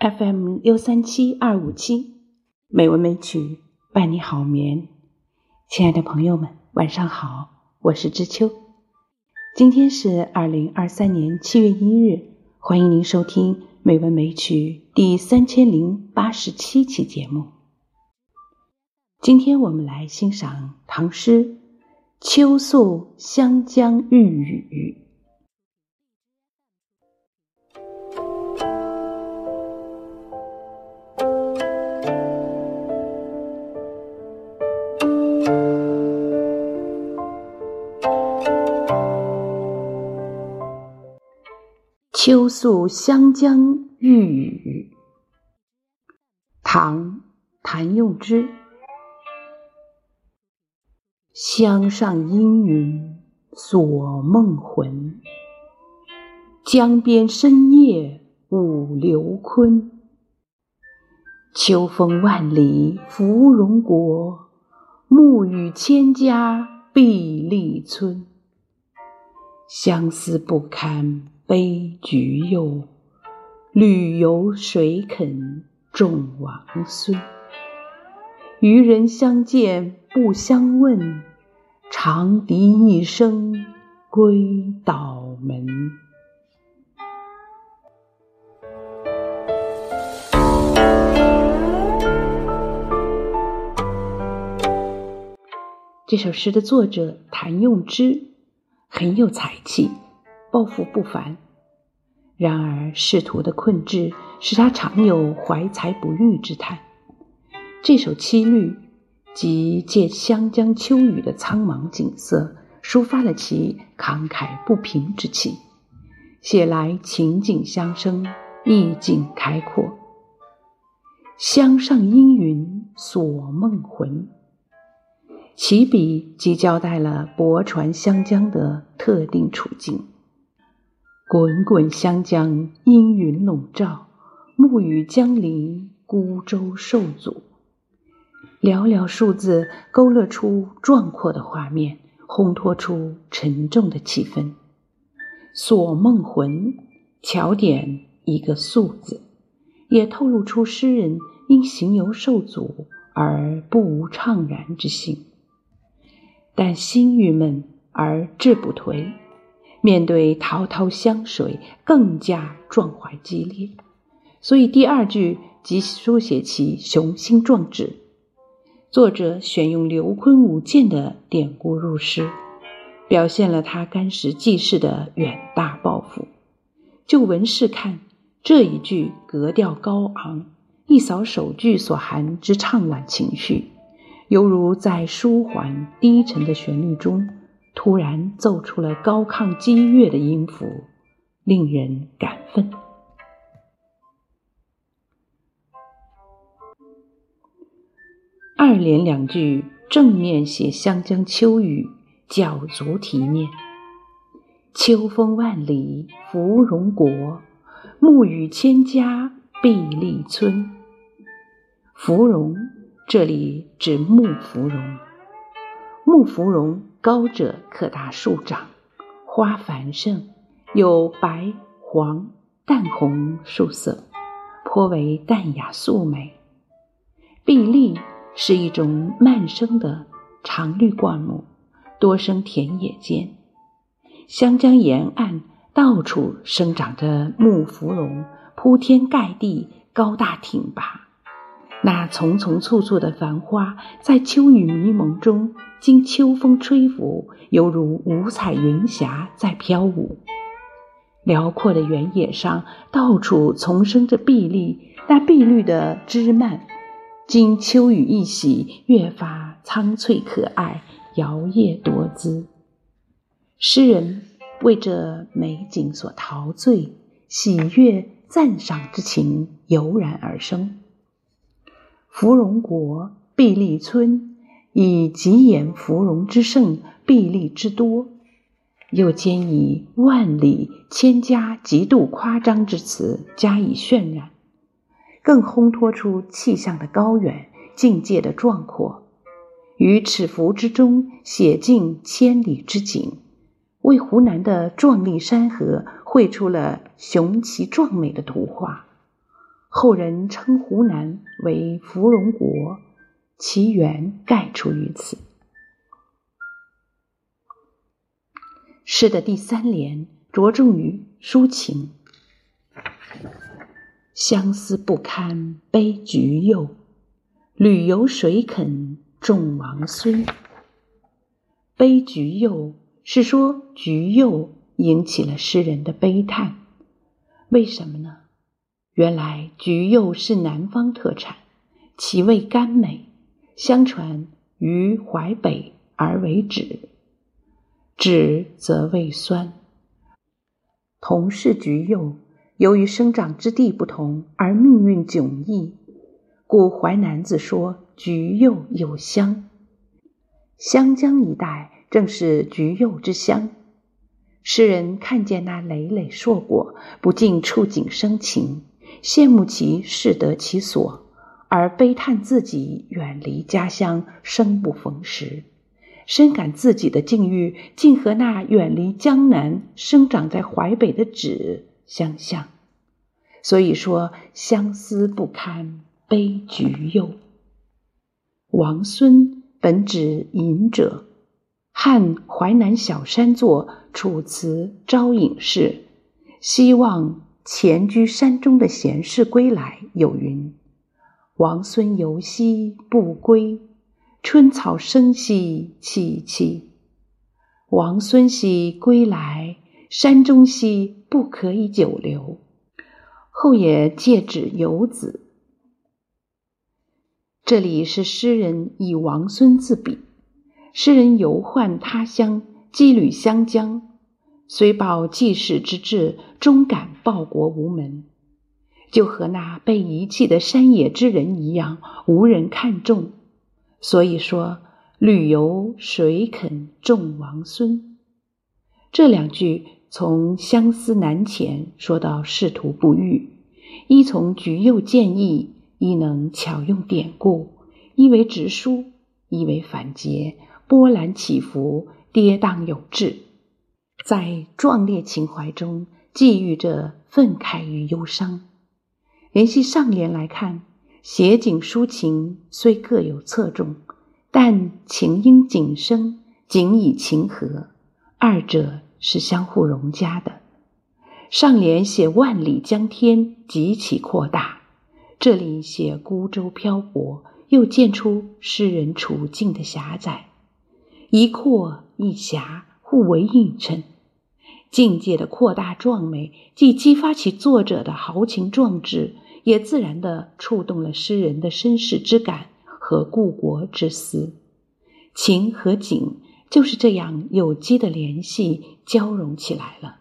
FM 六三七二五七，美文美曲伴你好眠。亲爱的朋友们，晚上好，我是知秋。今天是二零二三年七月一日，欢迎您收听美文美曲第三千零八十七期节目。今天我们来欣赏唐诗《秋宿湘江玉宇》。秋宿湘江遇雨，唐·谭用之。江上阴云锁梦魂，江边深夜舞流坤。秋风万里芙蓉国，暮雨千家碧荔村。相思不堪。悲菊柚，旅游谁肯种王孙？渔人相见不相问，长笛一声归岛门。这首诗的作者谭用之很有才气。抱负不凡，然而仕途的困滞使他常有怀才不遇之叹。这首七律即借湘江秋雨的苍茫景色，抒发了其慷慨不平之气，写来情景相生，意境开阔。湘上阴云锁梦魂，起笔即交代了泊船湘江的特定处境。滚滚湘江，阴云笼罩，暮雨江陵，孤舟受阻。寥寥数字勾勒出壮阔的画面，烘托出沉重的气氛。锁梦魂，巧点一个“宿”字，也透露出诗人因行游受阻而不无怅然之心。但心郁闷而志不颓。面对滔滔湘水，更加壮怀激烈，所以第二句即书写其雄心壮志。作者选用刘琨舞剑的典故入诗，表现了他干时济世的远大抱负。就文式看，这一句格调高昂，一扫首句所含之怅婉情绪，犹如在舒缓低沉的旋律中。突然奏出了高亢激越的音符，令人感奋。二联两句正面写湘江秋雨，脚足体面。秋风万里芙蓉国，暮雨千家碧立村。芙蓉，这里指木芙蓉。木芙蓉高者可达数丈，花繁盛，有白、黄、淡红数色，颇为淡雅素美。碧荔是一种蔓生的常绿灌木，多生田野间。湘江沿岸到处生长着木芙蓉，铺天盖地，高大挺拔。那丛丛簇簇的繁花，在秋雨迷蒙中，经秋风吹拂，犹如五彩云霞在飘舞。辽阔的原野上，到处丛生着碧绿，那碧绿的枝蔓，经秋雨一洗，越发苍翠可爱，摇曳多姿。诗人为这美景所陶醉，喜悦赞赏之情油然而生。芙蓉国碧荔村，以极言芙蓉之盛，碧丽之多，又兼以万里千家极度夸张之词加以渲染，更烘托出气象的高远、境界的壮阔，于尺幅之中写尽千里之景，为湖南的壮丽山河绘出了雄奇壮美的图画。后人称湖南为芙蓉国，其源盖出于此。诗的第三联着重于抒情：“相思不堪悲橘柚，旅游谁肯种王孙？”悲橘柚是说橘柚引起了诗人的悲叹，为什么呢？原来橘柚是南方特产，其味甘美，相传于淮北而为枳，枳则味酸。同是橘柚，由于生长之地不同而命运迥异，故《淮南子》说橘柚有香。湘江一带正是橘柚之乡，诗人看见那累累硕果，不禁触景生情。羡慕其适得其所，而悲叹自己远离家乡，生不逢时，深感自己的境遇竟和那远离江南、生长在淮北的纸相像。所以说，相思不堪悲橘柚。王孙本指隐者，汉淮南小山作《楚辞·招隐士》，希望。前居山中的贤士归来，有云：“王孙游兮不归，春草生兮萋萋。王孙兮归来，山中兮不可以久留。”后也借指游子。这里是诗人以王孙自比，诗人游宦他乡，羁旅湘江。虽抱济世之志，终感报国无门，就和那被遗弃的山野之人一样，无人看重。所以说，旅游谁肯种王孙？这两句从相思难遣说到仕途不遇，一从橘柚见义，一能巧用典故，一为直抒，一为反诘，波澜起伏，跌宕有致。在壮烈情怀中寄寓着愤慨与忧伤。联系上联来看，写景抒情虽各有侧重，但情应景生，景以情合，二者是相互融洽的。上联写万里江天极其扩大，这里写孤舟漂泊，又见出诗人处境的狭窄，一阔一狭。互为映衬，境界的扩大壮美，既激发起作者的豪情壮志，也自然地触动了诗人的身世之感和故国之思。情和景就是这样有机的联系交融起来了。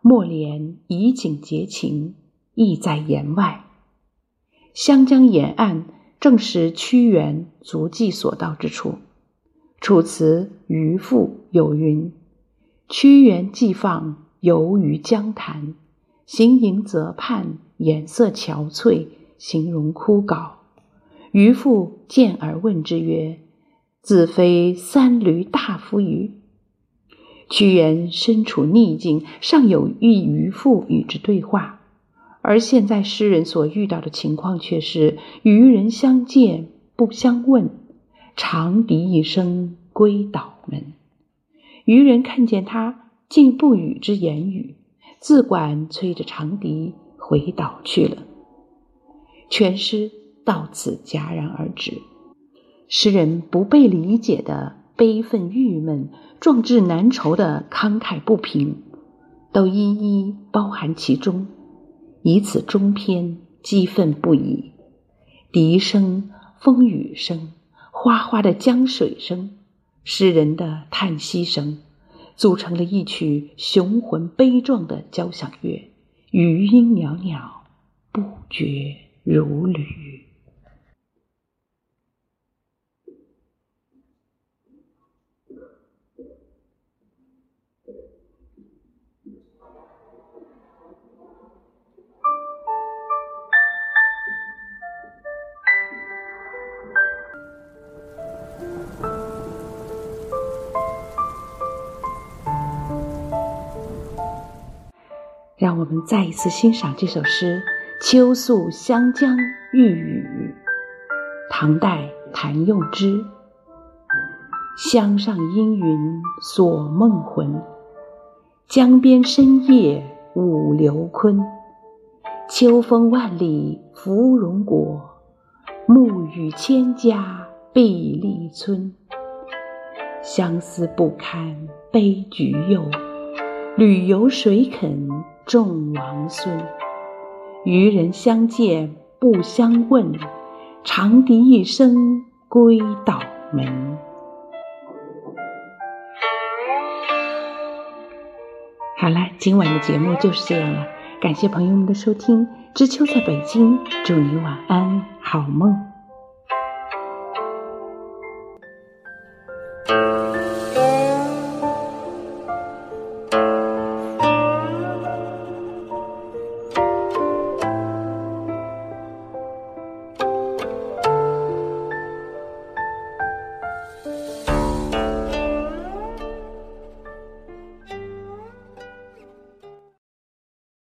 末联以景结情，意在言外。湘江沿岸正是屈原足迹所到之处。楚辞《渔父》有云：“屈原既放游于江潭，行吟泽畔，颜色憔悴，形容枯槁。渔父见而问之曰：‘子非三闾大夫与？’屈原身处逆境，尚有一渔父与之对话，而现在诗人所遇到的情况却是：渔人相见不相问。”长笛一声归岛门，渔人看见他，竟不与之言语，自管吹着长笛回岛去了。全诗到此戛然而止。诗人不被理解的悲愤郁闷、壮志难酬的慷慨不平，都一一包含其中，以此中篇激愤不已。笛声、风雨声。哗哗的江水声，诗人的叹息声，组成了一曲雄浑悲壮的交响乐，余音袅袅，不绝如缕。让我们再一次欣赏这首诗《秋宿湘江欲雨》，唐代谭用之。湘上阴云锁梦魂，江边深夜舞流坤。秋风万里芙蓉国，暮雨千家碧荔村。相思不堪悲菊柚，旅游谁肯？众王孙，渔人相见不相问，长笛一声归岛门。好了，今晚的节目就是这样了，感谢朋友们的收听。知秋在北京，祝你晚安，好梦。